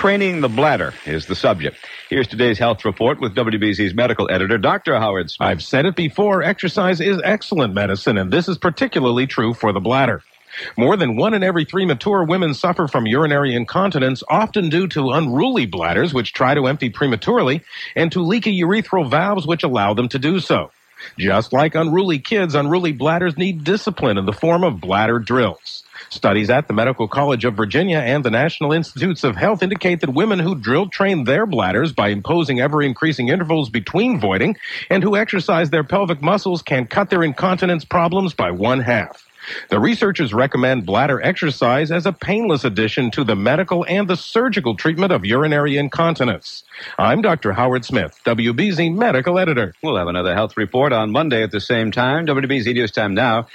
Training the bladder is the subject. Here's today's health report with WBZ's medical editor, Dr. Howard Smith. I've said it before, exercise is excellent medicine, and this is particularly true for the bladder. More than one in every three mature women suffer from urinary incontinence, often due to unruly bladders which try to empty prematurely, and to leaky urethral valves which allow them to do so. Just like unruly kids, unruly bladders need discipline in the form of bladder drills. Studies at the Medical College of Virginia and the National Institutes of Health indicate that women who drill train their bladders by imposing ever increasing intervals between voiding and who exercise their pelvic muscles can cut their incontinence problems by one half. The researchers recommend bladder exercise as a painless addition to the medical and the surgical treatment of urinary incontinence. I'm Dr. Howard Smith, WBZ medical editor. We'll have another health report on Monday at the same time. WBZ News Time now.